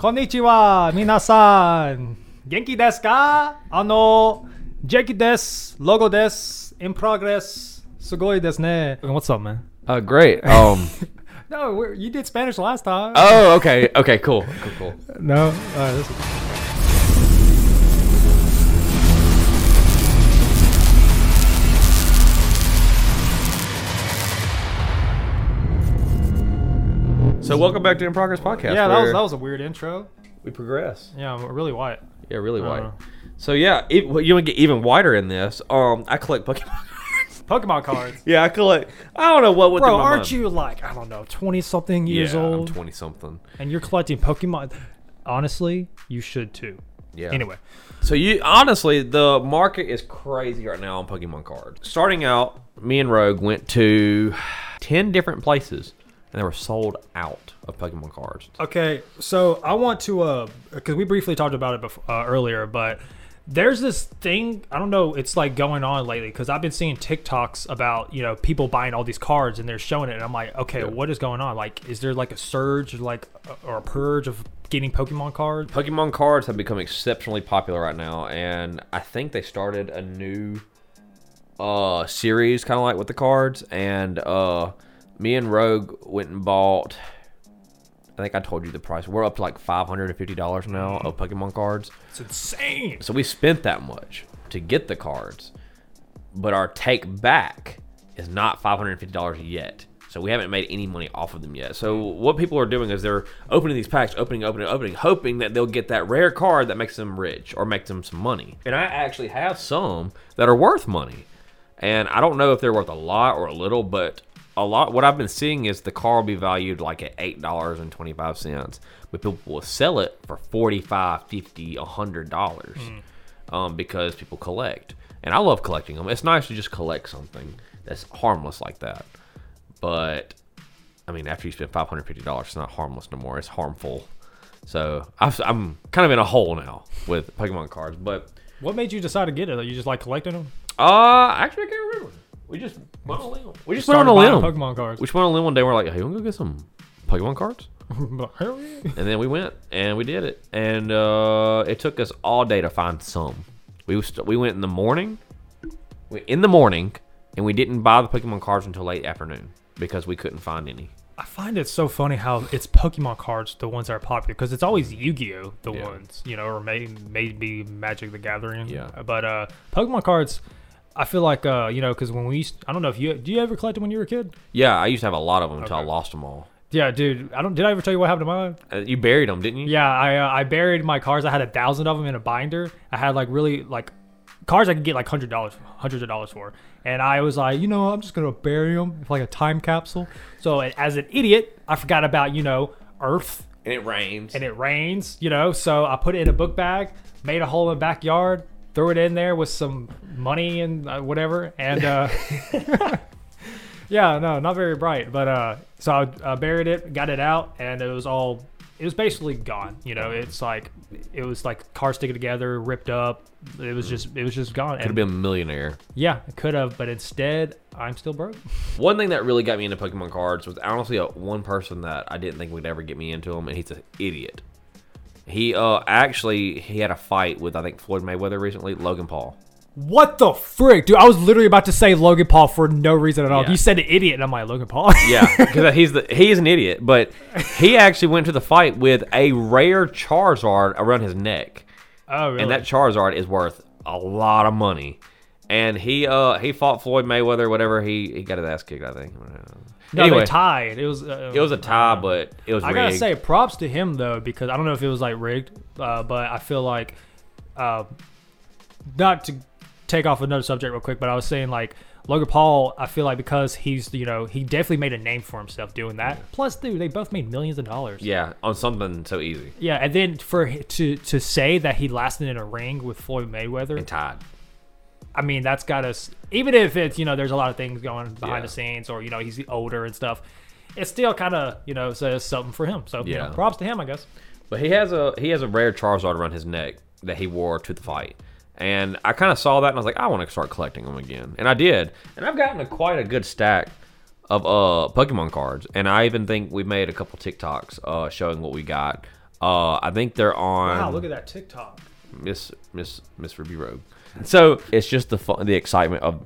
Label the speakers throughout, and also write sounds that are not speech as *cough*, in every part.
Speaker 1: こんにちは、皆さん。元気ですかあの、ジェキです。ロゴです。in progress. すごいですね。What's up, man?
Speaker 2: Uh, great. Um. *laughs*
Speaker 1: No, we're, you did Spanish last time.
Speaker 2: oh, okay. Okay. Cool. Cool. Cool.
Speaker 1: no? Alright, this
Speaker 2: So welcome back to In Progress Podcast.
Speaker 1: Yeah, that was,
Speaker 2: where
Speaker 1: that was a weird intro.
Speaker 2: we progress.
Speaker 1: Yeah, we're really white.
Speaker 2: Yeah, really white.
Speaker 1: Uh.
Speaker 2: So yeah, it, well, you want to get even whiter in this? Um, I collect Pokemon *laughs* cards.
Speaker 1: Pokemon cards. *laughs*
Speaker 2: yeah, I collect. I don't know what. went
Speaker 1: Bro,
Speaker 2: through my
Speaker 1: aren't
Speaker 2: mind.
Speaker 1: you like, I don't know, 20 something years
Speaker 2: yeah,
Speaker 1: old?
Speaker 2: I'm twenty something.
Speaker 1: and you're collecting Pokemon. Honestly, you should too.
Speaker 2: Yeah.
Speaker 1: Anyway,
Speaker 2: So you honestly, the market is crazy right now on Pokemon cards. Starting out, me and Rogue went to *sighs* ten different places, and they were sold out of Pokemon cards.
Speaker 1: okay, so I want to, uh, because we briefly talked about it before, uh, earlier, but there's this thing, I don't know, it's like going on lately because I've been seeing TikToks about, you know, people buying all these cards and they're showing it. And I'm like, okay, what is going on? Like, is there like a surge, or like, or a purge of getting Pokemon cards?
Speaker 2: Pokemon cards have become exceptionally popular right now, and I think they started a new uh series, kind of like with the cards. And uh, me and Rogue went and bought. I think I told you the price. We're up to like five hundred and fifty dollars now of Pokemon cards.
Speaker 1: It's insane.
Speaker 2: So we spent that much to get the cards, but our take back is not five hundred and fifty dollars yet. So we haven't made any money off of them yet. So what people are doing is they're opening these packs, opening, opening, opening, hoping that they'll get that rare card that makes them rich or makes them some money. And I actually have some that are worth money, and I don't know if they're worth a lot or a little, but a lot. What I've been seeing is the car will be valued like at eight dollars and twenty five cents, but people will sell it for forty five, fifty, a hundred dollars um, because people collect, and I love collecting them. It's nice to just collect something that's harmless like that. But I mean, after you spend five hundred fifty dollars, it's not harmless no more. It's harmful. So I've, I'm kind of in a hole now with Pokemon cards. But
Speaker 1: What made you decide to get it? Are you just like collecting them?
Speaker 2: uh, actually, I can't remember. We just went on a limb. We just went on a
Speaker 1: buying
Speaker 2: limb.
Speaker 1: Pokemon cards.
Speaker 2: We just went on a limb one day. We're like, hey, you want to go get some Pokemon cards? *laughs*
Speaker 1: Hell yeah.
Speaker 2: And then we went and we did it, and uh, it took us all day to find some. We was, we went in the morning, we, in the morning, and we didn't buy the Pokemon cards until late afternoon because we couldn't find any.
Speaker 1: I find it so funny how it's Pokemon cards, the ones that are popular, because it's always Yu-Gi-Oh, the
Speaker 2: Yeah.
Speaker 1: ones, you know, or maybe maybe Magic the Gathering.
Speaker 2: Yeah.
Speaker 1: But uh, Pokemon cards, I feel like uh, you know, because when we, used, I don't know if you, do you ever collect them when you were a kid?
Speaker 2: Yeah, I used to have a lot of them until I
Speaker 1: Okay.
Speaker 2: lost them all.
Speaker 1: Yeah, dude. I don't. Did I ever tell you what happened to mine?
Speaker 2: Uh, you buried them, didn't you?
Speaker 1: Yeah, I uh, I buried my cars. I had a thousand of them in a binder. I had like really like cars I could get like hundred dollars, hundreds of dollars for. And I was like, you know, I'm just gonna bury them like a time capsule. So as an idiot, I forgot about you know Earth
Speaker 2: And it rains.
Speaker 1: and it rains, you know. So I put it in a book bag, made a hole in the backyard, threw it in there with some money and uh, whatever, and uh, *laughs* yeah, no, not very bright, but uh, so I uh, buried it, got it out, and it was all, it was basically gone. You know, it's like it was like car sticking together, ripped up. It was just, it was just gone.
Speaker 2: Could have been a millionaire.
Speaker 1: yeah, it could have, but instead, I'm still broke. *laughs*
Speaker 2: One thing that really got me into Pokemon cards was honestly a, one person that I didn't think would ever get me into them, and he's an idiot. He uh actually he had a fight with I think Floyd Mayweather recently, Logan Paul.
Speaker 1: What the frick, dude? I was literally about to say Logan Paul for no reason at all.
Speaker 2: Yeah.
Speaker 1: You said idiot, and I'm like Logan Paul. *laughs*
Speaker 2: Yeah, because he's the he is an idiot, but he actually went to the fight with a rare Charizard around his neck,
Speaker 1: oh, really?
Speaker 2: and that Charizard is worth a lot of money. And he uh he fought Floyd Mayweather, whatever. He he got his ass kicked, I think.
Speaker 1: no,
Speaker 2: anyway,
Speaker 1: they tied. It was. Uh,
Speaker 2: it was a tie, but it was.
Speaker 1: I gotta
Speaker 2: rigged.
Speaker 1: say, props to him though, because I don't know if it was like rigged, uh, but I feel like, uh, not to take off another subject real quick, but I was saying like Logan Paul. I feel like because he's you know he definitely made a name for himself doing that. Plus, dude, they both made millions of dollars.
Speaker 2: yeah, on something so easy
Speaker 1: Yeah, and then for to to say that he lasted in a ring with Floyd Mayweather,
Speaker 2: and tied.
Speaker 1: I mean that's got us. Even if it's you know there's a lot of things going behind
Speaker 2: Yeah.
Speaker 1: the scenes, or you know he's older and stuff, it still kind of you know says something for him. So you know,
Speaker 2: Yeah.
Speaker 1: props to him, I guess.
Speaker 2: But he has a he has a rare Charizard around his neck that he wore to the fight. And I kind of saw that and I was like, I want to start collecting them again. And I did. And I've gotten a, quite a good stack of uh Pokemon cards. And I even think we made a couple TikToks uh showing what we got. Uh, I think they're on.
Speaker 1: Wow, look at that TikTok.
Speaker 2: Miss Miss Miss Ruby Rogue. So it's just the fun, the excitement of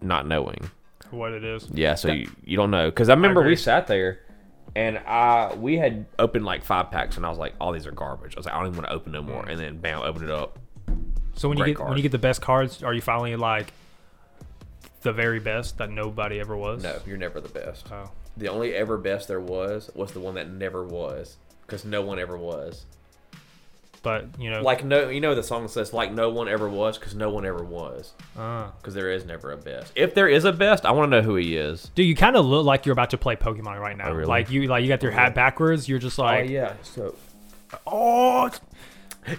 Speaker 2: not knowing.
Speaker 1: What it is.
Speaker 2: Yeah, so you, you don't know because I remember
Speaker 1: agree.
Speaker 2: we sat there and I we had opened like five packs and I was like, all these are garbage. I was like, I don't even want to open no more. Mm. And then bam, open it up.
Speaker 1: So when you
Speaker 2: Great
Speaker 1: get when you get the best cards, are you finally like the very best that nobody ever was?
Speaker 2: No, you're never the best.
Speaker 1: Oh.
Speaker 2: The only ever best there was was the one that never was because no one ever was.
Speaker 1: But you know,
Speaker 2: Like no, you know the song says like no one ever was because no one ever was
Speaker 1: uh,
Speaker 2: because there is never a best. If there is a best, I want to know who he is.
Speaker 1: dude, you kind of look like you're about to play Pokemon right now.
Speaker 2: Oh, really?
Speaker 1: Like you, like you got your hat backwards. You're just like,
Speaker 2: yeah, so
Speaker 1: oh,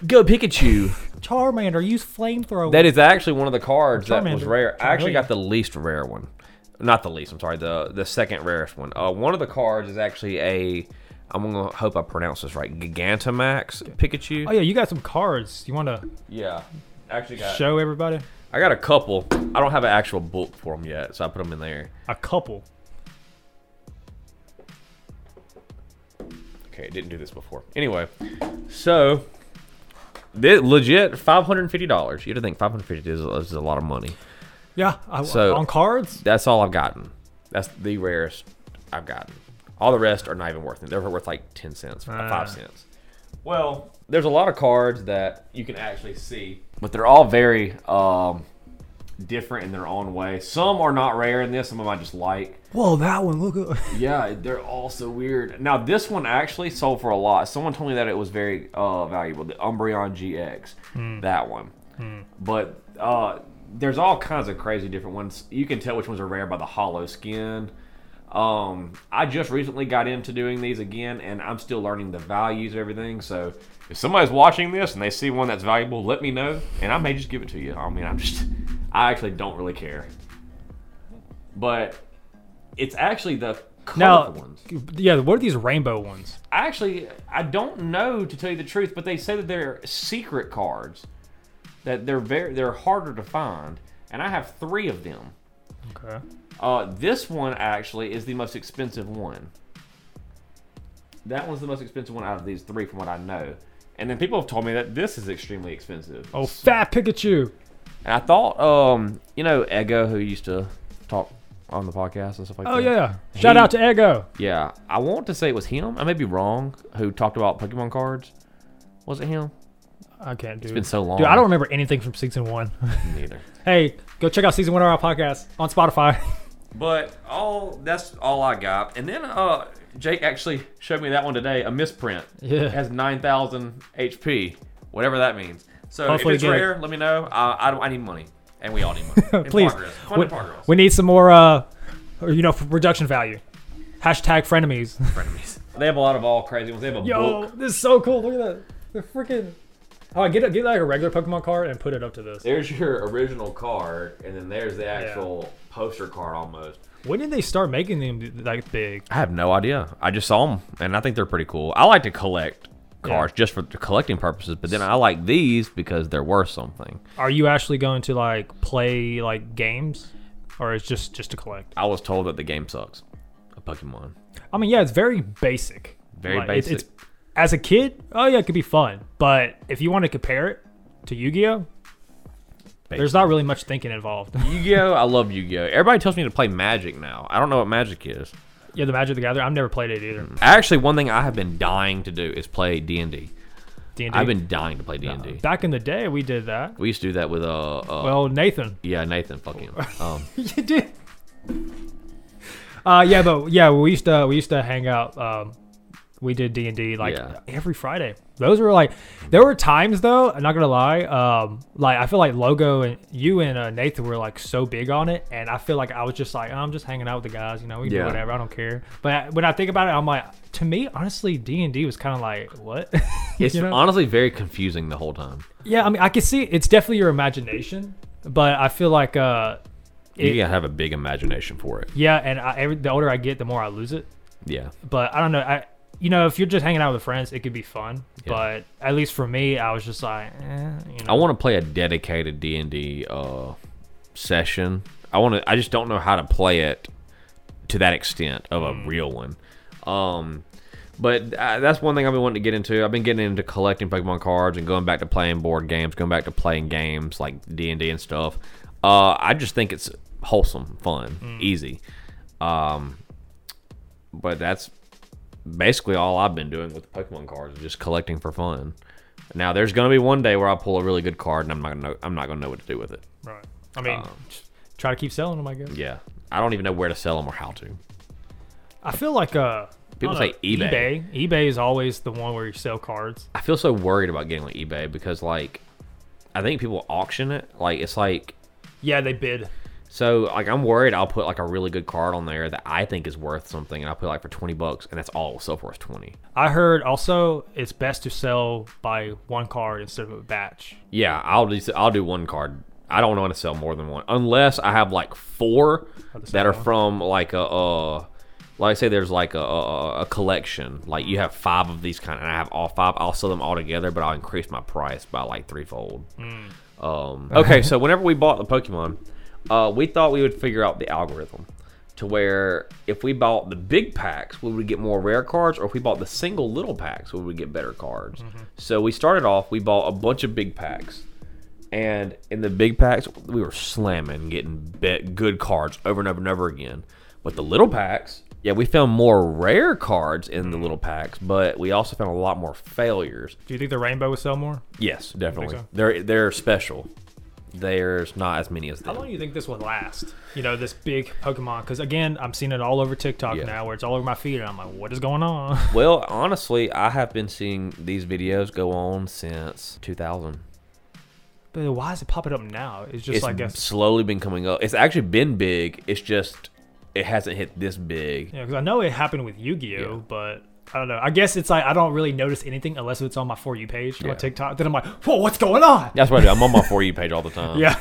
Speaker 2: go Pikachu. *laughs*
Speaker 1: Charmander, use flamethrower.
Speaker 2: That is actually one of the cards that was
Speaker 1: Charmander.
Speaker 2: rare. I actually got the least rare one. Not the least, I'm sorry, the the second rarest one. Uh, one of the cards is actually a I'm gonna hope I pronounce this right. Gigantamax Pikachu.
Speaker 1: oh yeah, you got some cards. You want to
Speaker 2: Yeah. Actually got
Speaker 1: show everybody
Speaker 2: I got a couple. I don't have an actual book for them yet, so I put them in there.
Speaker 1: a couple.
Speaker 2: Okay, I didn't do this before. Anyway, so this, legit five hundred and fifty dollars. You have to think five hundred fifty is, is a lot of money.
Speaker 1: Yeah, I,
Speaker 2: So-
Speaker 1: on cards.
Speaker 2: That's all I've gotten. That's the rarest I've gotten. All the rest are not even worth it. They're worth like ten cents,
Speaker 1: Ah.
Speaker 2: five cents. Well, there's a lot of cards that you can actually see, but they're all very um, different in their own way. Some are not rare in this. Some of them I just like.
Speaker 1: Whoa, that one. Look. *laughs*
Speaker 2: Yeah, they're all so weird. Now this one actually sold for a lot. Someone told me that it was very uh, valuable. The Umbreon GX, that one. But uh, there's all kinds of crazy different ones. You can tell which ones are rare by the hollow skin. Um, I just recently got into doing these again, and I'm still learning the values of everything. So if somebody's watching this and they see one that's valuable, let me know, and I may just give it to you. I mean, I'm just, *laughs* I actually don't really care. But it's actually the
Speaker 1: Now,
Speaker 2: ones.
Speaker 1: yeah, what are these rainbow ones?
Speaker 2: I actually, I don't know to tell you the truth, but they say that they're secret cards. That they're very they're harder to find, and I have three of them.
Speaker 1: Okay.
Speaker 2: Uh, this one actually is the most expensive one. That one's the most expensive one out of these three, from what I know. And then people have told me that this is extremely expensive.
Speaker 1: Oh, fat Pikachu.
Speaker 2: And I thought, um, you know, Ego, who used to talk on the podcast and stuff like
Speaker 1: Oh
Speaker 2: that.
Speaker 1: Oh yeah. Shout
Speaker 2: He-
Speaker 1: out to Ego.
Speaker 2: Yeah, I want to say it was him. I may be wrong. Who talked about Pokemon cards? Was it him?
Speaker 1: I can't do
Speaker 2: It's been so long.
Speaker 1: Dude, I don't remember anything from season one.
Speaker 2: neither. *laughs*
Speaker 1: hey, go check out season one of our podcast on Spotify. *laughs*
Speaker 2: But all that's all I got. And then uh, Jake actually showed me that one today. A misprint.
Speaker 1: Yeah.
Speaker 2: It has nine thousand HP, whatever that means. So
Speaker 1: Hopefully
Speaker 2: if it's rare, let me know. Uh, I. I need money, and we all need money. *laughs*
Speaker 1: Please. We, we need some more, uh, you know, reduction value. Hashtag frenemies.
Speaker 2: Frenemies. They have a lot of all crazy ones. They have a
Speaker 1: Yo,
Speaker 2: book.
Speaker 1: this is so cool. Look at that. They're freaking. Oh, I get a, get like a regular Pokemon card and put it up to this.
Speaker 2: There's your original card, and then there's the actual poster card almost.
Speaker 1: When did they start making them like big?
Speaker 2: I have no idea. I just saw them, and I think they're pretty cool. I like to collect cards just for collecting purposes, but then I like these because they're worth something.
Speaker 1: Are you actually going to like play like games, or it's just just to collect?
Speaker 2: I was told that the game sucks. A Pokemon.
Speaker 1: I mean, yeah, it's very basic.
Speaker 2: Very
Speaker 1: Like, it's-
Speaker 2: basic.
Speaker 1: It's, as a kid, oh yeah, it could be fun. But if you want to compare it to Yu-Gi-Oh, there's not really much thinking involved. *laughs*
Speaker 2: Yu-Gi-Oh! I love Yu-Gi-Oh! Everybody tells me to play Magic now. I don't know what Magic is.
Speaker 1: yeah, the Magic the Gathering. I've never played it either.
Speaker 2: Actually, one thing I have been dying to do is play D&D.
Speaker 1: D&D.
Speaker 2: I've been dying to play D&D.
Speaker 1: back in the day. We did that.
Speaker 2: We used to do that with uh, uh
Speaker 1: Well, Nathan,
Speaker 2: yeah Nathan fucking *laughs* um
Speaker 1: you did. Uh, yeah, but yeah, we used to we used to hang out. Um, we did D and D like
Speaker 2: Yeah.
Speaker 1: every Friday. Those were like there were times though. I'm not gonna lie. Um, like I feel like Logo and you and uh, Nathan were like so big on it, and I feel like I was just like "Oh, I'm just hanging out with the guys. You know, we
Speaker 2: Yeah.
Speaker 1: do whatever. I don't care. But when I think about it, I'm like to me honestly, D and D was kind of like what. *laughs*
Speaker 2: it's
Speaker 1: You know?
Speaker 2: honestly very confusing the whole time.
Speaker 1: yeah, I mean I can see it's definitely your imagination, but I feel like uh,
Speaker 2: You gotta have a big imagination for it.
Speaker 1: yeah, and I, every, the older I get, the more I lose it.
Speaker 2: Yeah.
Speaker 1: but I don't know. I you know if you're just hanging out with friends, it could be fun.
Speaker 2: Yeah.
Speaker 1: But at least for me, I was just like, eh, you know.
Speaker 2: I want to play a dedicated D and D uh session. I want to. I just don't know how to play it to that extent of a real one. Um, But uh, that's one thing I've been wanting to get into. I've been getting into collecting Pokemon cards and going back to playing board games, going back to playing games like D and D and stuff. Uh, I just think it's wholesome, fun, easy. Um, but that's basically all I've been doing with the Pokemon cards, is just collecting for fun. Now, there's gonna be one day where I'll pull a really good card, and I'm not gonna know, I'm not gonna know what to do with it.
Speaker 1: Right. I mean,
Speaker 2: Um,
Speaker 1: try to keep selling them. I guess.
Speaker 2: Yeah, I don't even know where to sell them or how to.
Speaker 1: I feel like uh,
Speaker 2: People
Speaker 1: I
Speaker 2: say eBay.
Speaker 1: eBay. eBay is always the one where you sell cards.
Speaker 2: I feel so worried about getting on eBay because like I think people auction it. Like it's like
Speaker 1: Yeah, they bid.
Speaker 2: So like I'm worried I'll put like a really good card on there that I think is worth something and I'll put like for twenty bucks and that's all it'll sell twenty.
Speaker 1: I heard also it's best to sell by one card instead of a batch.
Speaker 2: Yeah, I'll do I'll do one card. I don't want to sell more than one unless I have like four that are
Speaker 1: one.
Speaker 2: from like a uh like say there's like a, a, a collection like you have five of these kind and I have all five I'll sell them all together but I'll increase my price by like threefold. Um, okay, so whenever we bought the Pokemon, uh, we thought we would figure out the algorithm to where if we bought the big packs, would we would get more rare cards, or if we bought the single little packs, would we would get better cards. So we started off, we bought a bunch of big packs, and in the big packs, we were slamming, getting bet good cards over and over and over again. But the little packs, yeah, we found more rare cards in the little packs, but we also found a lot more failures.
Speaker 1: Do you think the rainbow would sell more?
Speaker 2: Yes, definitely.
Speaker 1: so?
Speaker 2: They're they're special. There's not as many as
Speaker 1: that.
Speaker 2: How
Speaker 1: long do you think this would last? You know, this big Pokemon. Because again, I'm seeing it all over TikTok
Speaker 2: Yeah.
Speaker 1: now, where it's all over my feed, and I'm like, what is going on? *laughs*
Speaker 2: Well, honestly, I have been seeing these videos go on since 2000.
Speaker 1: but why is it popping up now? It's just
Speaker 2: it's
Speaker 1: like a
Speaker 2: slowly been coming up. It's actually been big. It's just it hasn't hit this big.
Speaker 1: Yeah, because I know it happened with Yu-Gi-Oh,
Speaker 2: Yeah.
Speaker 1: but I don't know. I guess it's like I don't really notice anything unless it's on my for you page
Speaker 2: Yeah.
Speaker 1: on TikTok. Then I'm like, whoa, what's going on?
Speaker 2: That's what I do. I'm on my *laughs* for you page all the time.
Speaker 1: Yeah.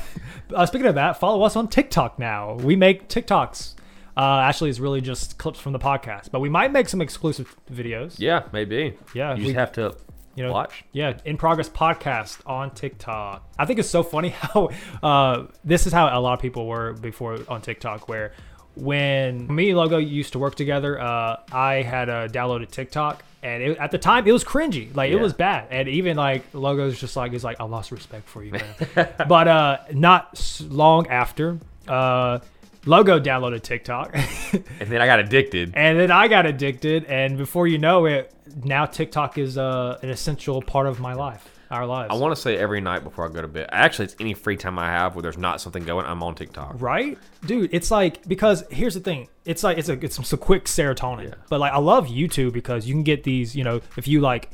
Speaker 1: Uh, speaking of that, follow us on TikTok now. We make TikToks. Uh, actually, it's really just clips from the podcast, but we might make some exclusive videos.
Speaker 2: Yeah, maybe.
Speaker 1: Yeah,
Speaker 2: You
Speaker 1: we-
Speaker 2: just have to
Speaker 1: You know,
Speaker 2: watch.
Speaker 1: Yeah, in progress podcast on TikTok. I think it's so funny *laughs* how uh, this is how a lot of people were before on TikTok, where when me and Logo used to work together, uh, I had uh, downloaded TikTok, and it, at the time it was cringy, like it was bad, and even like Logo's just like he's like I lost respect for you, man. *laughs* but uh, not long after. Uh, Logo downloaded TikTok, *laughs*
Speaker 2: And then I got addicted.
Speaker 1: and then I got addicted, and before you know it, now TikTok is uh, an essential part of my life, our lives.
Speaker 2: I want to say every night before I go to bed. Actually, it's any free time I have where there's not something going. I'm on TikTok.
Speaker 1: right, dude. It's like because here's the thing. It's like it's a it's some quick serotonin,
Speaker 2: Yeah.
Speaker 1: but like I love YouTube because you can get these. You know, if you like.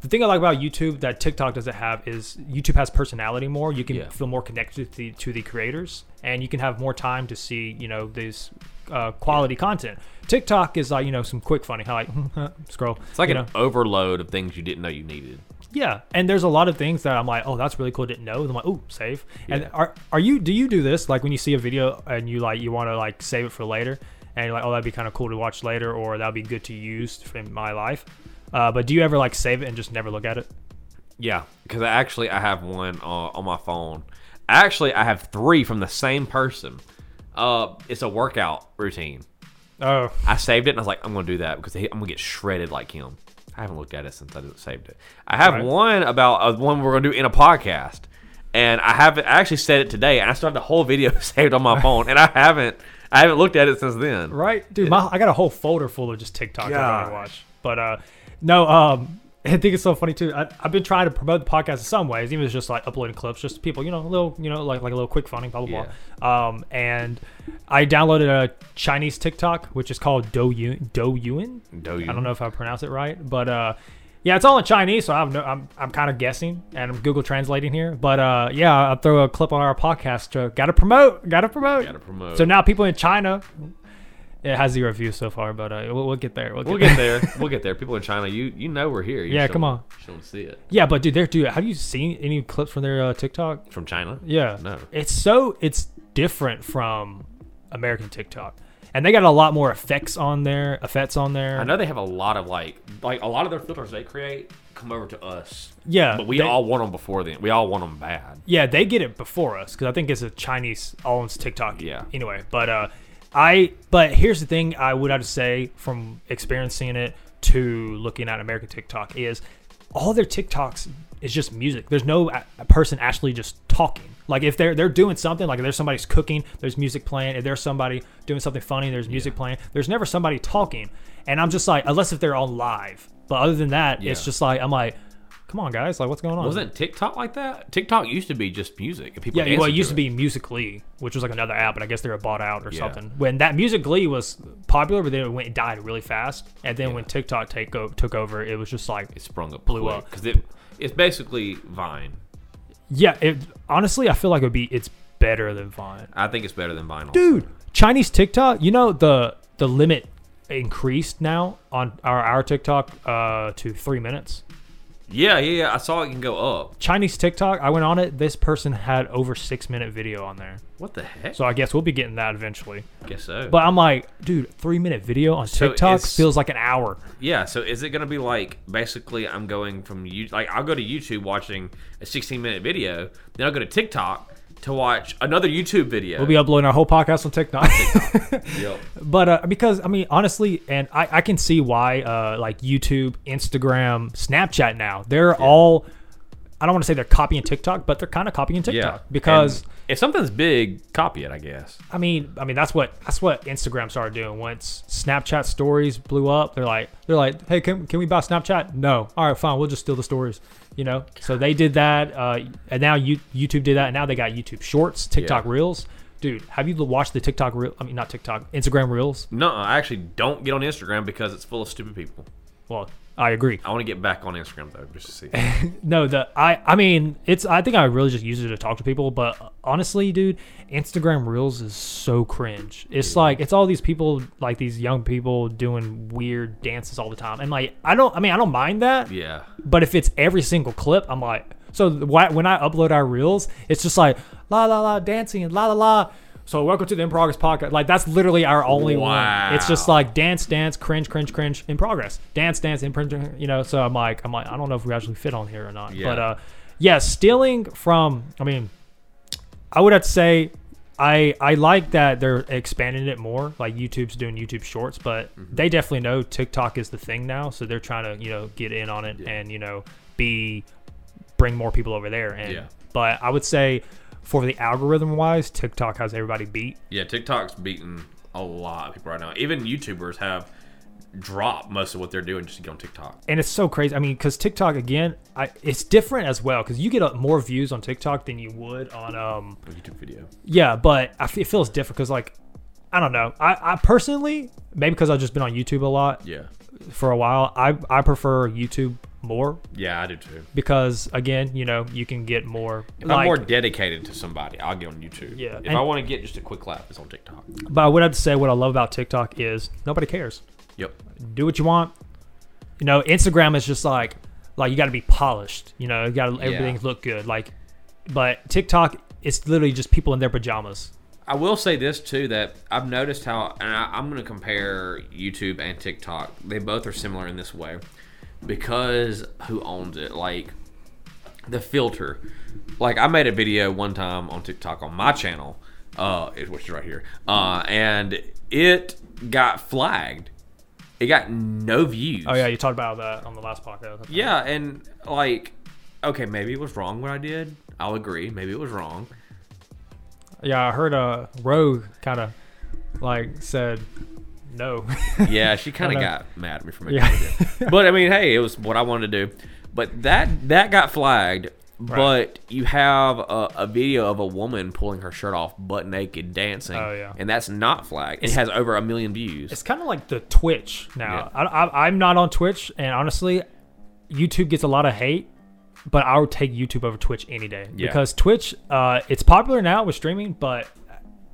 Speaker 1: The thing I like about YouTube that TikTok doesn't have is YouTube has personality more. You can
Speaker 2: Yeah.
Speaker 1: feel more connected to the, to the creators, and you can have more time to see, you know, this uh, quality content. TikTok is like, you know, some quick funny, like *laughs* scroll.
Speaker 2: It's like
Speaker 1: you
Speaker 2: an
Speaker 1: know?
Speaker 2: overload of things you didn't know you needed.
Speaker 1: Yeah, and there's a lot of things that I'm like, oh, that's really cool. Didn't know. And I'm like, oh, save. And are are you? Do you do this? Like when you see a video and you like you want to like save it for later, and you're like, oh, that'd be kind of cool to watch later, or that'd be good to use in my life. Uh, but do you ever like save it and just never look at it?
Speaker 2: Yeah, because I actually I have one uh, on my phone. Actually, I have three from the same person. Uh, it's a workout routine.
Speaker 1: Oh,
Speaker 2: I saved it and I was like, I'm gonna do that because I'm gonna get shredded like him. I haven't looked at it since I saved it. I have
Speaker 1: Right.
Speaker 2: one about uh, one we're gonna do in a podcast, and I haven't I actually said it today, and I still have the whole video *laughs* saved on my *laughs* phone, and I haven't I haven't looked at it since then.
Speaker 1: right, dude. My, I got a whole folder full of just TikTok that I watch. But uh, no, um, I think it's so funny too. I, I've been trying to promote the podcast in some ways, even if it's just like uploading clips, just people, you know, a little, you know, like like a little quick funny, blah blah blah. Um, and I downloaded a Chinese TikTok, which is called Douyin. Douyin.
Speaker 2: Douyin.
Speaker 1: I don't know if I pronounce it right, but uh, yeah, it's all in Chinese, so I have no, I'm I'm kind of guessing and I'm Google translating here. But uh, yeah, I'll throw a clip on our podcast. To, gotta promote, gotta promote.
Speaker 2: Gotta promote.
Speaker 1: So now people in China, it has zero views so far, but uh, we'll, we'll get there. We'll get,
Speaker 2: We'll get there. We'll get there. People in China, you you know we're here. You
Speaker 1: Yeah, come on.
Speaker 2: just don't see it
Speaker 1: Yeah, but dude, they're dude. Have you seen any clips from their uh, TikTok?
Speaker 2: from China.
Speaker 1: Yeah,
Speaker 2: No.
Speaker 1: It's so it's different from American TikTok, and they got a lot more effects on there. Effects on there.
Speaker 2: I know they have a lot of like like a lot of their filters they create come over to us,
Speaker 1: Yeah,
Speaker 2: but we
Speaker 1: they-
Speaker 2: all want them before then. We all want them bad.
Speaker 1: Yeah, they get it before us because I think it's a Chinese all owns TikTok.
Speaker 2: Yeah.
Speaker 1: Anyway, but uh, I but here's the thing I would have to say from experiencing it to looking at American TikTok is all their TikToks is just music. There's no a, person actually just talking. Like if they're they're doing something, like if there's somebody's cooking, there's music playing. If there's somebody doing something funny, there's music playing. There's never somebody talking. And I'm just like, unless if they're on live. But other than that, it's just like I'm like, come on guys, like what's going on?
Speaker 2: Wasn't TikTok like that? TikTok used to be just music. and People
Speaker 1: Yeah, well, it used to
Speaker 2: it.
Speaker 1: be Musically, which was like another app, but I guess they were bought out or
Speaker 2: Yeah.
Speaker 1: something. When that Musically was popular, but then it went it died really fast. And then when TikTok take o- took over, it was just like,
Speaker 2: It sprung up,
Speaker 1: Blew
Speaker 2: up. because it it's basically Vine.
Speaker 1: yeah. It honestly, I feel like it would be it's better than Vine,
Speaker 2: I think it's better than Vine. also.
Speaker 1: dude. Chinese TikTok, you know the the limit increased now on our our TikTok uh to three minutes.
Speaker 2: Yeah, yeah, yeah. I saw it can go up.
Speaker 1: Chinese TikTok, I went on it. This person had over six minute video on there,
Speaker 2: What the heck?
Speaker 1: so I guess we'll be getting that eventually.
Speaker 2: guess so.
Speaker 1: But I'm like, dude, three minute video on
Speaker 2: So
Speaker 1: TikTok
Speaker 2: it's-
Speaker 1: feels like an hour.
Speaker 2: yeah, so is it gonna be like basically I'm going from you like I'll go to YouTube watching a 16 minute video, then I'll go to TikTok to watch another YouTube video.
Speaker 1: We'll be uploading our whole podcast on TikTok. *laughs*
Speaker 2: Yep.
Speaker 1: but uh, because I mean, honestly, and I, I can see why, uh, like YouTube, Instagram, Snapchat now, they're all. I don't want to say they're copying TikTok, but they're kind of copying TikTok because
Speaker 2: And if something's big, copy it. I guess.
Speaker 1: I mean, I mean that's what that's what Instagram started doing. Once Snapchat stories blew up, they're like they're like, hey, can, can we buy Snapchat? No, all right, fine, we'll just steal the stories. You know, so they did that, uh, and now you, YouTube did that, and now they got YouTube Shorts, TikTok
Speaker 2: Yeah.
Speaker 1: Reels. Dude, have you watched the TikTok reel? I mean, not TikTok, Instagram Reels.
Speaker 2: No, I actually don't get on Instagram because it's full of stupid people.
Speaker 1: Well, I agree.
Speaker 2: I want to get back on Instagram though, just to see. *laughs*
Speaker 1: No, the I I mean it's I think I really just use it to talk to people, but honestly, dude, Instagram Reels is so cringe. It's like it's all these people like these young people doing weird dances all the time, and like I don't I mean I don't mind that,
Speaker 2: yeah.
Speaker 1: but if it's every single clip, I'm like so when I upload our reels, it's just like la la la dancing and la la la. So welcome to the In Progress podcast. Like that's literally our only one. It's just like dance, dance, cringe, cringe, cringe in progress. Dance, dance, in cringe. You know. So I'm like, I'm like, I don't know if we actually fit on here or not.
Speaker 2: Yeah.
Speaker 1: But uh, yeah, stealing from. I mean, I would have to say. I, I like that they're expanding it more. Like YouTube's doing YouTube Shorts, but
Speaker 2: Mm-hmm.
Speaker 1: they definitely know TikTok is the thing now, so they're trying to you know get in on it
Speaker 2: Yeah.
Speaker 1: and you know be bring more people over there. And
Speaker 2: Yeah.
Speaker 1: but I would say for the algorithm wise, TikTok has everybody beat.
Speaker 2: Yeah, TikTok's beating a lot of people right now. Even YouTubers have dropped most of what they're doing just to get on TikTok.
Speaker 1: And it's so crazy. I mean, because TikTok again, I, it's different as well because you get uh, more views on TikTok than you would on um
Speaker 2: A YouTube video.
Speaker 1: yeah. But I it feels different because like I don't know. I, I personally maybe because I've just been on YouTube a lot
Speaker 2: Yeah.
Speaker 1: for a while. I I prefer YouTube more
Speaker 2: Yeah, I do too.
Speaker 1: because again, you know, you can get more.
Speaker 2: If
Speaker 1: like-
Speaker 2: I'm more dedicated to somebody, I'll get on YouTube.
Speaker 1: Yeah,
Speaker 2: If
Speaker 1: and-
Speaker 2: I want to get just a quick laugh, it's on TikTok.
Speaker 1: but I would have to say what I love about TikTok is nobody cares.
Speaker 2: Yep.
Speaker 1: do what you want. You know, Instagram is just like like you got to be polished. You know, you got to everything
Speaker 2: Yeah.
Speaker 1: look good. Like, but TikTok, it's literally just people in their pajamas.
Speaker 2: I will say this too that I've noticed how, and I, I'm going to compare YouTube and TikTok. They both are similar in this way because who owns it? Like the filter. Like I made a video one time on TikTok on my channel, uh, is which is right here, uh, and it got flagged. It got no views.
Speaker 1: Oh yeah, you talked about that on the last podcast.
Speaker 2: Yeah, and like, okay, maybe it was wrong what I did. I'll agree. Maybe it was wrong.
Speaker 1: yeah. I heard uh, Rogue kind of like said no. *laughs*
Speaker 2: Yeah, she kind of got mad at me for making
Speaker 1: Yeah.
Speaker 2: video. *laughs* But I mean, hey, it was what I wanted to do. But that that got flagged. But you have a, a video of a woman pulling her shirt off, butt naked, dancing.
Speaker 1: Oh, yeah.
Speaker 2: and that's not flagged. It has over a million views.
Speaker 1: it's kind of like the Twitch now. I, I, I'm not on Twitch, and honestly, YouTube gets a lot of hate. But I would take YouTube over Twitch any day
Speaker 2: Yeah.
Speaker 1: because Twitch, uh, it's popular now with streaming, but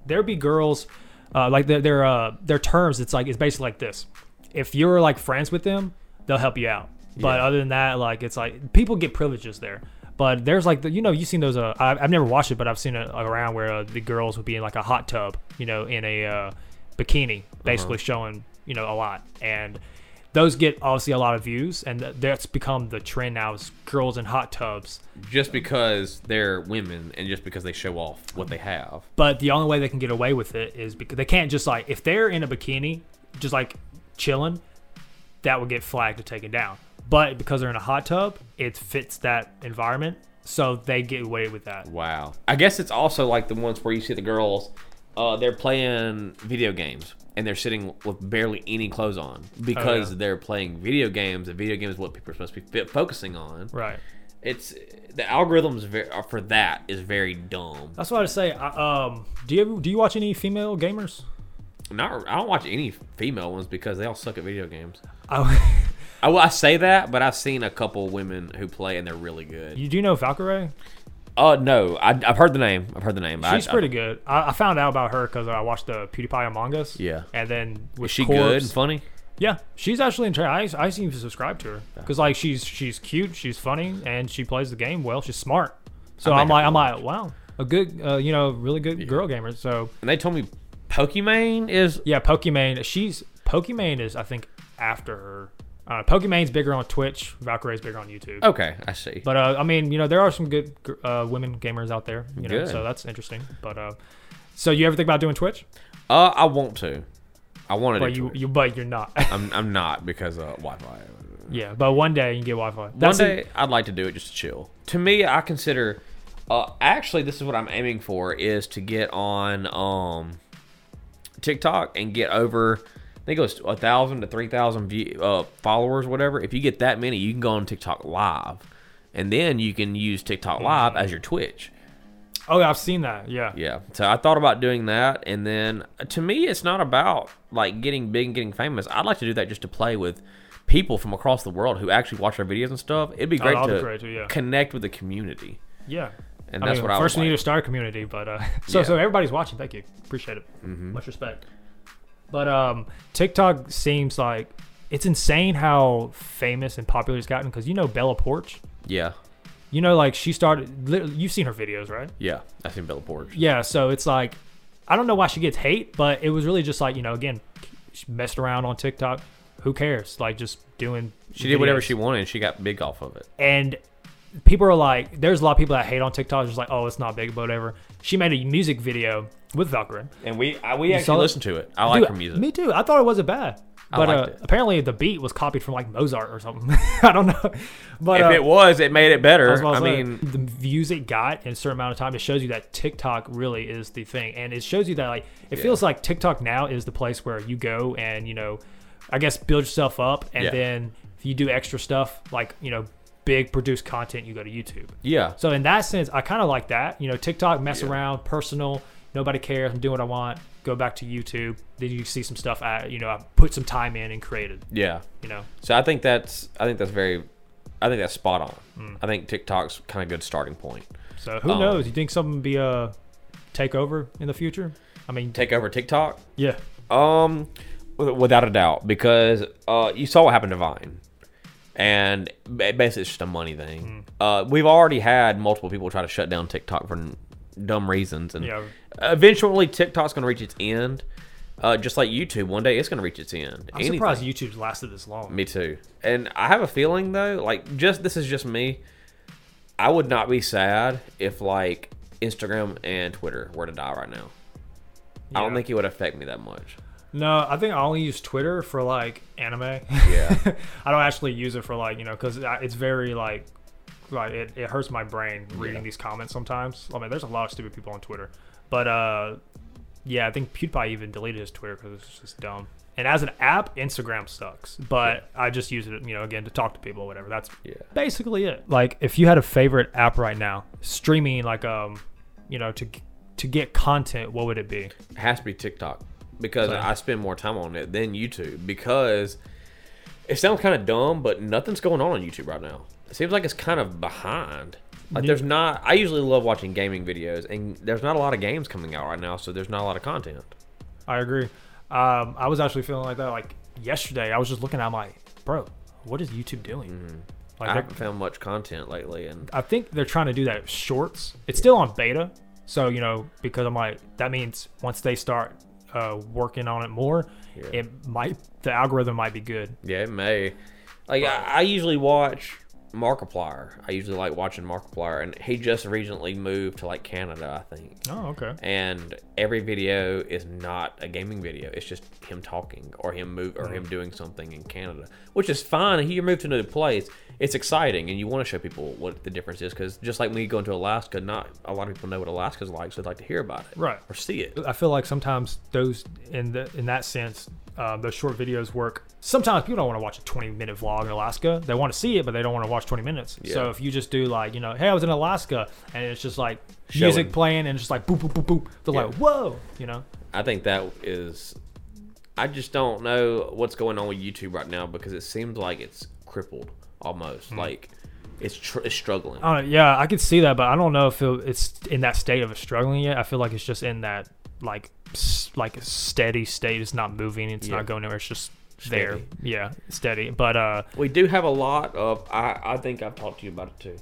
Speaker 1: there be girls, uh, like their their uh, their terms. It's like it's basically like this: if you're like friends with them, they'll help you out. But
Speaker 2: Yeah.
Speaker 1: other than that, like it's like people get privileges there. But there's like the, you know you've seen those. Uh, I, I've never watched it, but I've seen it around where uh, the girls would be in like a hot tub, you know, in a uh, bikini, basically showing you know a lot, and those get obviously a lot of views, and that's become the trend now is girls in hot tubs.
Speaker 2: just because they're women and just because they show off what they have.
Speaker 1: But the only way they can get away with it is because they can't just like if they're in a bikini, just like chilling. that would get flagged to take it down. But because they're in a hot tub, it fits that environment, so they get away with that.
Speaker 2: Wow. I guess it's also like the ones where you see the girls, uh, they're playing video games and they're sitting with barely any clothes on because
Speaker 1: Oh, yeah.
Speaker 2: they're playing video games. And video games is what people are supposed to be focusing on.
Speaker 1: Right.
Speaker 2: It's the algorithms ver- for that is very dumb.
Speaker 1: That's what I say. I, um, do you do you watch any female gamers?
Speaker 2: Not, I don't watch any female ones because they all suck at video games. *laughs*
Speaker 1: Oh,
Speaker 2: I, well, I say that, but I've seen a couple women who play and they're really good.
Speaker 1: you do know Valkyrie?
Speaker 2: Uh, no, I, I've heard the name. I've heard the name.
Speaker 1: She's
Speaker 2: I,
Speaker 1: pretty good. I, I found out about her because I watched the PewDiePie Among Us.
Speaker 2: Yeah.
Speaker 1: And then
Speaker 2: Is she
Speaker 1: Corpse-
Speaker 2: good and funny?
Speaker 1: Yeah, she's actually interesting. I I seem to subscribe to her because like she's she's cute, she's funny, and she plays the game well. She's smart. So
Speaker 2: I
Speaker 1: I'm like I'm like wow, a good uh, you know really good girl gamer. So
Speaker 2: And they told me Pokimane is
Speaker 1: yeah, Pokimane. She's Pokimane is I think after her. Uh, Pokimane's bigger on Twitch. Valkyrae's bigger on YouTube.
Speaker 2: okay. I see.
Speaker 1: But uh, I mean, you know, there are some good uh, women gamers out there. You know,
Speaker 2: Good.
Speaker 1: so that's interesting. But uh, so you ever think about doing Twitch?
Speaker 2: Uh, I want to. I want to
Speaker 1: But
Speaker 2: do
Speaker 1: you,
Speaker 2: Twitch.
Speaker 1: you, but you're not.
Speaker 2: I'm, I'm not because of Wi-Fi. *laughs*
Speaker 1: yeah, but one day you can get Wi-Fi.
Speaker 2: One
Speaker 1: That's the-
Speaker 2: day I'd like to do it just to chill. To me, I consider. Uh, actually, this is what I'm aiming for: is to get on um, TikTok and get over. I think it was a thousand to three thousand view uh, followers, whatever. If you get that many, you can go on TikTok Live, and then you can use TikTok Live as your Twitch.
Speaker 1: Oh, I've seen that. Yeah.
Speaker 2: Yeah. So I thought about doing that, and then uh, to me, it's not about like getting big and getting famous. I'd like to do that just to play with people from across the world who actually watch our videos and stuff. It'd be
Speaker 1: Oh,
Speaker 2: great
Speaker 1: be
Speaker 2: to
Speaker 1: great too, yeah.
Speaker 2: connect with the community,
Speaker 1: Yeah.
Speaker 2: and
Speaker 1: I
Speaker 2: that's
Speaker 1: mean,
Speaker 2: what I
Speaker 1: first
Speaker 2: would
Speaker 1: we need to start a community, but uh, *laughs* so
Speaker 2: Yeah. Mm-hmm.
Speaker 1: so everybody's watching. Thank you, appreciate it. Much respect. But um, TikTok seems like it's insane how famous and popular it's gotten because you know Bella Poarch.
Speaker 2: Yeah.
Speaker 1: You know, like she started. You've seen her videos, right?
Speaker 2: Yeah. I seen Bella Poarch.
Speaker 1: Yeah. So it's like, I don't know why she gets hate, but it was really just like you know, again, she messed around on TikTok. Who cares? Like just doing.
Speaker 2: She did whatever she wanted, and she got big off of it.
Speaker 1: and people are like, there's a lot of people that hate on TikTok. Just like, oh, it's not big, but whatever. She made a music video with Valkyrae.
Speaker 2: And we I, we actually listened to it. I like
Speaker 1: Dude,
Speaker 2: her music.
Speaker 1: Me too. I thought it wasn't bad.
Speaker 2: I
Speaker 1: But uh, apparently the beat was copied from like Mozart or something. *laughs* I don't know. But
Speaker 2: if
Speaker 1: uh,
Speaker 2: it was, it made it better.
Speaker 1: what
Speaker 2: I mean,
Speaker 1: the views it got in a certain amount of time, it shows you that TikTok really is the thing, and it shows you that like it
Speaker 2: Yeah.
Speaker 1: feels like TikTok now is the place where you go and you know, I guess build yourself up, and
Speaker 2: Yeah.
Speaker 1: then if you do extra stuff like you know, big produced content, you go to YouTube.
Speaker 2: yeah.
Speaker 1: So in that sense, I kind of like that. You know, TikTok mess
Speaker 2: Yeah.
Speaker 1: around, personal. Nobody cares. I'm doing what I want. Go back to YouTube. Then you see some stuff. I, you know, I put some time in and created.
Speaker 2: Yeah.
Speaker 1: You know,
Speaker 2: So I think that's I think that's very I think that's spot on.
Speaker 1: Hmm.
Speaker 2: I think TikTok's kind of good starting point.
Speaker 1: so who
Speaker 2: Um,
Speaker 1: knows? You think something be a take over in the future? I mean,
Speaker 2: Take over TikTok.
Speaker 1: yeah,
Speaker 2: Um, without a doubt, because uh, you saw what happened to Vine, and basically it's just a money thing.
Speaker 1: Hmm.
Speaker 2: Uh, we've already had multiple people try to shut down TikTok for dumb reasons, and
Speaker 1: Yeah.
Speaker 2: eventually TikTok's going to reach its end. Uh, just like YouTube, one day it's going to reach its end.
Speaker 1: I'm
Speaker 2: Anything.
Speaker 1: surprised YouTube's lasted this long.
Speaker 2: Me too. And I have a feeling though, like just this is just me. I would not be sad if like Instagram and Twitter were to die right now. I don't think it would affect me that much.
Speaker 1: No, I think I only use Twitter for like anime.
Speaker 2: Yeah. *laughs*
Speaker 1: I don't actually use it for like you know because it's very like like it, it hurts my brain reading
Speaker 2: Yeah.
Speaker 1: these comments sometimes. I mean, there's a lot of stupid people on Twitter, but uh, yeah, I think PewDiePie even deleted his Twitter because it's just dumb. And as an app, Instagram sucks, but I just use it, you know, again to talk to people or whatever. That's
Speaker 2: Yeah.
Speaker 1: basically it. Like if you had a favorite app right now, streaming like um, you know, to to get content, what would it be?
Speaker 2: It has to be TikTok because
Speaker 1: Same.
Speaker 2: I spend more time on it than YouTube because it sounds kind of dumb, but nothing's going on on YouTube right now. It seems like it's kind of behind. Like there's not. I usually love watching gaming videos, and there's not a lot of games coming out right now, so there's not a lot of content.
Speaker 1: I agree. Um, I was actually feeling like that. Like yesterday, I was just looking at my bro. What is YouTube doing?
Speaker 2: Mm-hmm. I haven't found much content lately, and
Speaker 1: I think they're trying to do that with shorts. It's still on beta, so you know because I'm like that means once they start uh, working on it more,
Speaker 2: Yeah.
Speaker 1: it might the algorithm might be good.
Speaker 2: yeah, it may. Like I, I usually watch Markiplier. I usually like watching Markiplier, and he just recently moved to like Canada, I think.
Speaker 1: Oh, okay.
Speaker 2: And every video is not a gaming video; it's just him talking or him move or him doing something in Canada, which is fine. He moved to a new place. It's exciting, and you want to show people what the difference is because just like when you go into Alaska, not a lot of people know what Alaska's like, so they'd like to hear about it,
Speaker 1: Right.
Speaker 2: or see it.
Speaker 1: I feel like sometimes those in the in that sense, uh, those short videos work. Sometimes people don't want to watch a 20 minute vlog in Alaska. They want to see it, but they don't want to watch 20 minutes. So if you just do like, you know, hey, I was in Alaska, and it's just like
Speaker 2: Showing.
Speaker 1: music playing, and just like boop boop boop boop. They're
Speaker 2: Yeah.
Speaker 1: like, whoa, you know.
Speaker 2: I think that is. I just don't know what's going on with YouTube right now because it seems like it's crippled almost.
Speaker 1: Hmm.
Speaker 2: Like it's tr- it's struggling.
Speaker 1: Know, yeah, I could see that, but I don't know if it, it's in that state of struggling yet. I feel like it's just in that like s- like a steady state. It's not moving. It's
Speaker 2: Yeah.
Speaker 1: not going anywhere. It's just there. Yeah, steady. But uh,
Speaker 2: We do have a lot of. I I think I've talked to you about it too.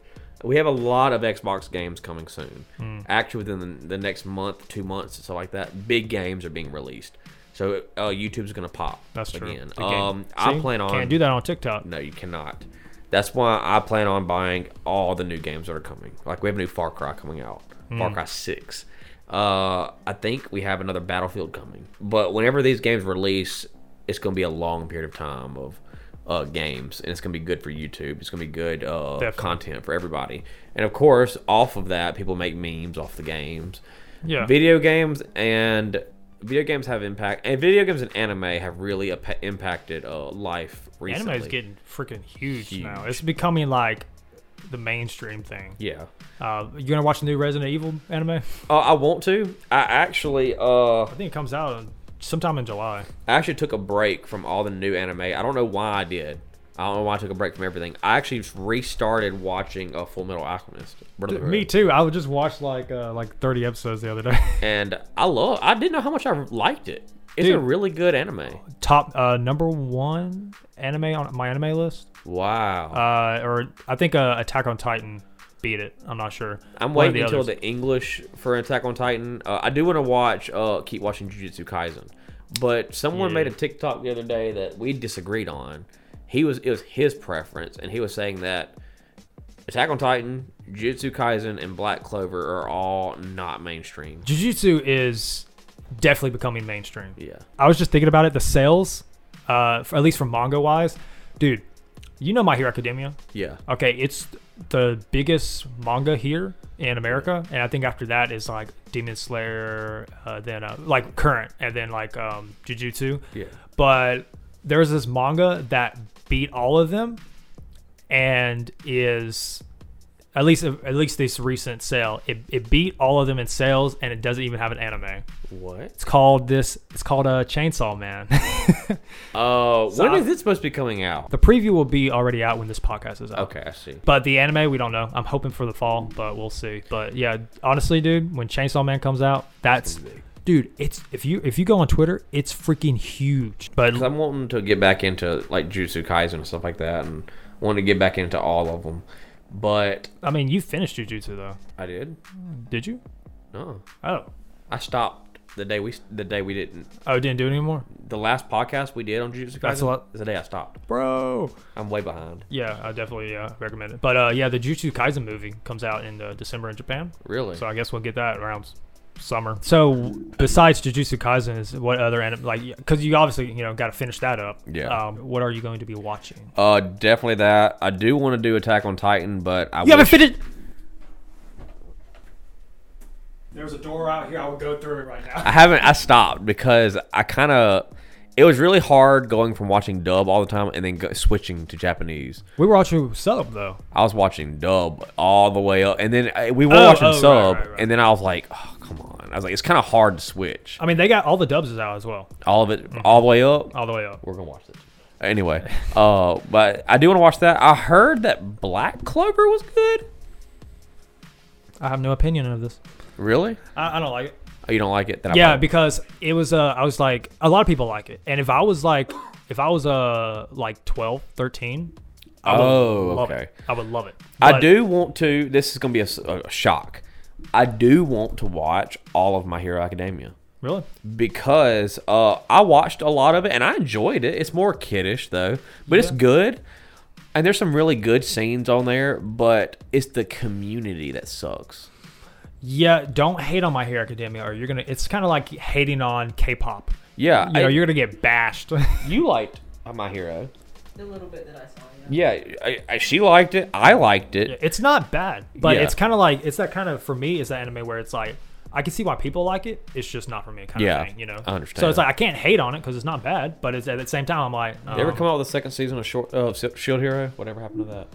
Speaker 2: We have a lot of Xbox games coming soon.
Speaker 1: Hmm.
Speaker 2: Actually, within the, the next month, two months, stuff like that. Big games are being released, so uh, YouTube's gonna pop.
Speaker 1: that's true.
Speaker 2: again.
Speaker 1: The game-
Speaker 2: Um, I plan on
Speaker 1: can't do that on TikTok.
Speaker 2: No, you cannot. That's why I plan on buying all the new games that are coming. Like we have a new Far Cry coming out, Far Cry Six. Uh, I think we have another Battlefield coming. But whenever these games release, it's going to be a long period of time of uh, games, and it's going to be good for YouTube. It's going to be good uh, content for everybody. And of course, off of that, people make memes off the games.
Speaker 1: Yeah.
Speaker 2: Video games and video games have impact, and video games and anime have really impa- impacted uh, life recently.
Speaker 1: Anime is getting freaking huge, now. It's becoming like the mainstream thing.
Speaker 2: yeah.
Speaker 1: Uh, you gonna watch the new Resident Evil anime?
Speaker 2: Uh, I want to. I actually, uh,
Speaker 1: I think it comes out sometime in July.
Speaker 2: I actually took a break from all the new anime. I don't know why I did. I don't know why I took a break from everything. I actually just restarted watching uh, Full Metal Alchemist. Brotherhood.
Speaker 1: Me too. I would just watch like uh, like 30 episodes the other day. *laughs*
Speaker 2: And I love. I didn't know how much I liked it. It's a really good anime.
Speaker 1: Top uh, number one anime on my anime list.
Speaker 2: Wow.
Speaker 1: Uh, or I think uh, Attack on Titan beat it. I'm not sure.
Speaker 2: I'm
Speaker 1: One
Speaker 2: waiting
Speaker 1: the
Speaker 2: until
Speaker 1: others.
Speaker 2: the English for Attack on Titan. Uh, I do want to watch. Uh, keep watching Jujutsu Kaisen, but someone
Speaker 1: Yeah.
Speaker 2: made a TikTok the other day that we disagreed on. He was it was his preference, and he was saying that Attack on Titan, Jujutsu Kaisen, and Black Clover are all not mainstream.
Speaker 1: Jujutsu is definitely becoming mainstream.
Speaker 2: Yeah,
Speaker 1: I was just thinking about it. The sales, uh, for, at least from manga wise, dude. You know My Hero Academia.
Speaker 2: yeah,
Speaker 1: Okay, it's the biggest manga here in America, and I think after that is like Demon Slayer, uh, then uh, like current, and then like um, Jujutsu.
Speaker 2: yeah.
Speaker 1: But there's this manga that beat all of them, and is at least at least this recent sale. It, it beat all of them in sales, and it doesn't even have an anime.
Speaker 2: What?
Speaker 1: It's called this. It's called a uh, Chainsaw Man. *laughs*
Speaker 2: Uh,
Speaker 1: So
Speaker 2: when is it supposed to be coming out?
Speaker 1: the preview will be already out when this podcast is out.
Speaker 2: Okay, I see.
Speaker 1: But the anime, we don't know. I'm hoping for the fall, but we'll see. But yeah, honestly, dude, when Chainsaw Man comes out, that's dude. It's if you if you go on Twitter, it's freaking huge. but
Speaker 2: I'm wanting to get back into like Jujutsu Kaisen and stuff like that, and want to get back into all of them. But
Speaker 1: I mean, you finished Jujutsu though,
Speaker 2: I did.
Speaker 1: did you?
Speaker 2: No,
Speaker 1: Oh,
Speaker 2: I stopped the day we the day we didn't.
Speaker 1: oh, didn't do it anymore,
Speaker 2: The last podcast we did on Jujutsu Kaisen
Speaker 1: That's a lot.
Speaker 2: is the day I stopped.
Speaker 1: bro.
Speaker 2: I'm way behind.
Speaker 1: Yeah, I definitely uh, recommend it. But uh, yeah, the Jujutsu Kaisen movie comes out in uh, December in Japan,
Speaker 2: Really?
Speaker 1: so I guess we'll get that around summer. So besides Jujutsu Kaisen, is what other anime like? Because you obviously you know got to finish that up.
Speaker 2: Yeah.
Speaker 1: Um, what are you going to be watching?
Speaker 2: Uh, definitely that. I do want to do Attack on Titan, but I
Speaker 1: You haven't
Speaker 2: wish-
Speaker 1: finished. There's a door out here. I will go through it right now.
Speaker 2: I haven't. I stopped because I kind of. It was really hard going from watching dub all the time and then go, switching to Japanese.
Speaker 1: We were watching sub though.
Speaker 2: I was watching dub all the way up, and then uh, we were
Speaker 1: Oh,
Speaker 2: watching
Speaker 1: oh, right,
Speaker 2: sub,
Speaker 1: right, right.
Speaker 2: and then I was like, "Oh, come on!" I was like, "It's kind of hard to switch
Speaker 1: I mean, they got all the dubs is out as well,
Speaker 2: all of it
Speaker 1: Mm-hmm.
Speaker 2: all the way up."
Speaker 1: all the way up.
Speaker 2: We're gonna watch this anyway. uh, but I do want to watch that. I heard that Black Clover was good.
Speaker 1: I have no opinion of this.
Speaker 2: Really?
Speaker 1: I, I don't like it.
Speaker 2: Oh, you don't like it? Then
Speaker 1: Yeah, because it was. Uh, I was like, a lot of people like it, and if I was like, if I was uh like 12, 13, I would
Speaker 2: Oh,
Speaker 1: love
Speaker 2: okay.
Speaker 1: it. I would love it.
Speaker 2: I do want to. This is gonna be a shock. I do want to watch all of My Hero Academia.
Speaker 1: really.
Speaker 2: because uh, I watched a lot of it and I enjoyed it. It's more kiddish though, but it's good. and there's some really good scenes on there, but it's the community that sucks.
Speaker 1: Yeah, don't hate on My Hero Academia, or you're gonna. It's kind of like hating on K-pop.
Speaker 2: Yeah,
Speaker 1: you know, you're gonna get bashed. *laughs*
Speaker 2: you liked My Hero.
Speaker 3: The little bit that I saw. Yeah.
Speaker 2: Yeah, I, I, she liked it. I liked it.
Speaker 1: it's not bad, but
Speaker 2: Yeah.
Speaker 1: it's kind of like it's that kind of for me. is that anime where it's like I can see why people like it. It's just not for me, kind
Speaker 2: Yeah,
Speaker 1: of thing. You know,
Speaker 2: I understand.
Speaker 1: So it's like I can't hate on it because it's not bad, but it's at the same time I'm like,
Speaker 2: Did they ever
Speaker 1: um,
Speaker 2: come out with a second season of Short of Shield Hero? Whatever happened to that?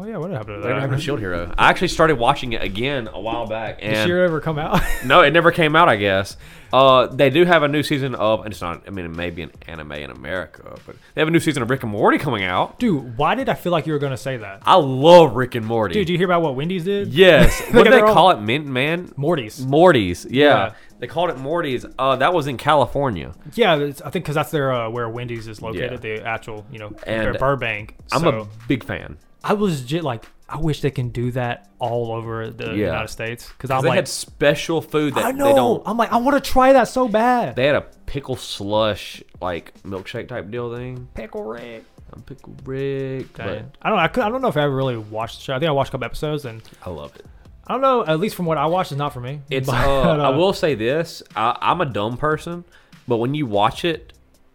Speaker 1: Oh yeah, what happened to
Speaker 2: Whatever happened
Speaker 1: that?
Speaker 2: to Shield Hero? I actually started watching it again a while back,
Speaker 1: Did
Speaker 2: and
Speaker 1: she ever come out? *laughs*
Speaker 2: no, it never came out. I guess uh, they do have a new season of. and It's not. I mean, it may be an anime in America, but they have a new season of Rick and Morty coming out.
Speaker 1: Dude, why did I feel like you were gonna say that?
Speaker 2: I love Rick and Morty.
Speaker 1: Dude, do you hear about what Wendy's did?
Speaker 2: yes. *laughs* What do they call it? Mint Man.
Speaker 1: Morty's.
Speaker 2: Morty's. Yeah.
Speaker 1: Yeah.
Speaker 2: They called it Morty's. Uh, that was in California.
Speaker 1: Yeah, it's, I think because that's their uh, where Wendy's is located,
Speaker 2: Yeah.
Speaker 1: the actual, you know,
Speaker 2: And
Speaker 1: their Burbank.
Speaker 2: I'm
Speaker 1: so
Speaker 2: a big fan.
Speaker 1: I was legit like, I wish they can do that all over the
Speaker 2: Yeah.
Speaker 1: United States because I'm
Speaker 2: they
Speaker 1: like,
Speaker 2: had special food that
Speaker 1: I
Speaker 2: they
Speaker 1: know.
Speaker 2: don't.
Speaker 1: I'm like, I want to try that so bad.
Speaker 2: They had a pickle slush like milkshake type deal thing.
Speaker 1: Pickle Rick.
Speaker 2: A pickle Rick. But
Speaker 1: I don't. I, could, I don't know if I ever really watched the show. I think I watched a couple episodes, and
Speaker 2: I loved it.
Speaker 1: I don't know. At least from what I watched, it's not for me. *laughs*
Speaker 2: It's.
Speaker 1: But,
Speaker 2: Uh, I
Speaker 1: uh,
Speaker 2: will say this. I, I'm a dumb person, but when you watch it,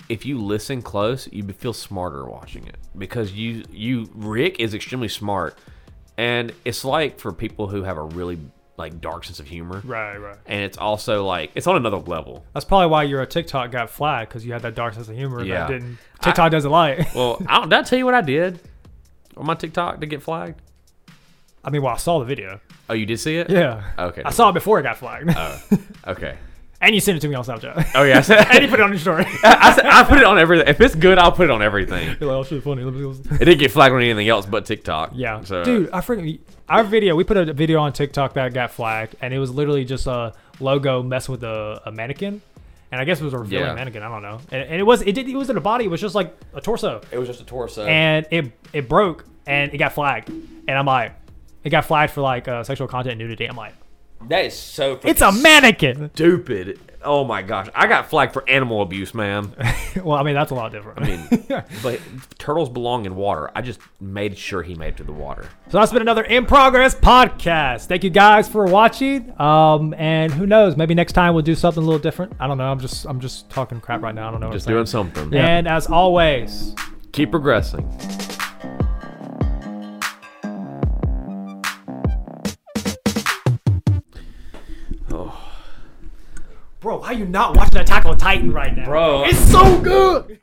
Speaker 2: if you listen close, you feel smarter watching it because you you Rick is extremely smart, and it's like for people who have a really like dark sense of humor,
Speaker 1: Right, right.
Speaker 2: and it's also like it's on another level.
Speaker 1: That's probably why your TikTok got flagged because you had that dark sense of humor
Speaker 2: Yeah.
Speaker 1: that didn't TikTok doesn't like.
Speaker 2: Well, I don't, did I tell you what I did on my TikTok to get flagged?
Speaker 1: I mean, well, I saw the video.
Speaker 2: Oh, you did see it?
Speaker 1: Yeah.
Speaker 2: Okay.
Speaker 1: I saw it before it got flagged,
Speaker 2: Oh, *laughs* okay.
Speaker 1: and you sent it to me on Snapchat.
Speaker 2: Oh yeah, I, said, *laughs*
Speaker 1: and you put it on your story. *laughs*
Speaker 2: I, said- I put it on everything. If it's good, I'll put it on everything.
Speaker 1: You're like, oh shit, funny. Let me see what's-"
Speaker 2: It didn't get flagged on anything else but TikTok.
Speaker 1: Yeah,
Speaker 2: So, uh,
Speaker 1: dude, I freaking our video. We put a video on TikTok that got flagged, and it was literally just a logo messing with a, a mannequin, and I guess it was a revealing
Speaker 2: Yeah.
Speaker 1: mannequin. I don't know, and, and it was it did it wasn't a body. It was just like a torso,
Speaker 2: it was just a torso.
Speaker 1: and it it broke and it got flagged, and I'm like, it got flagged for like uh, sexual content and nudity. I'm like,
Speaker 2: that is so.
Speaker 1: it's a mannequin.
Speaker 2: stupid. Oh my gosh, I got flagged for animal abuse, man. *laughs*
Speaker 1: well, I mean that's a lot different.
Speaker 2: I mean, *laughs* but turtles belong in water. I just made sure he made it to the water.
Speaker 1: So that's been another in progress podcast. Thank you guys for watching. Um, and who knows, maybe next time we'll do something a little different. I don't know. I'm just I'm just talking crap right now. I don't know. What
Speaker 2: Just
Speaker 1: I'm
Speaker 2: doing
Speaker 1: saying.
Speaker 2: something.
Speaker 1: And as always,
Speaker 2: Keep progressing.
Speaker 1: Bro, why are you not watching Attack on Titan right now?
Speaker 2: Bro.
Speaker 1: it's so good.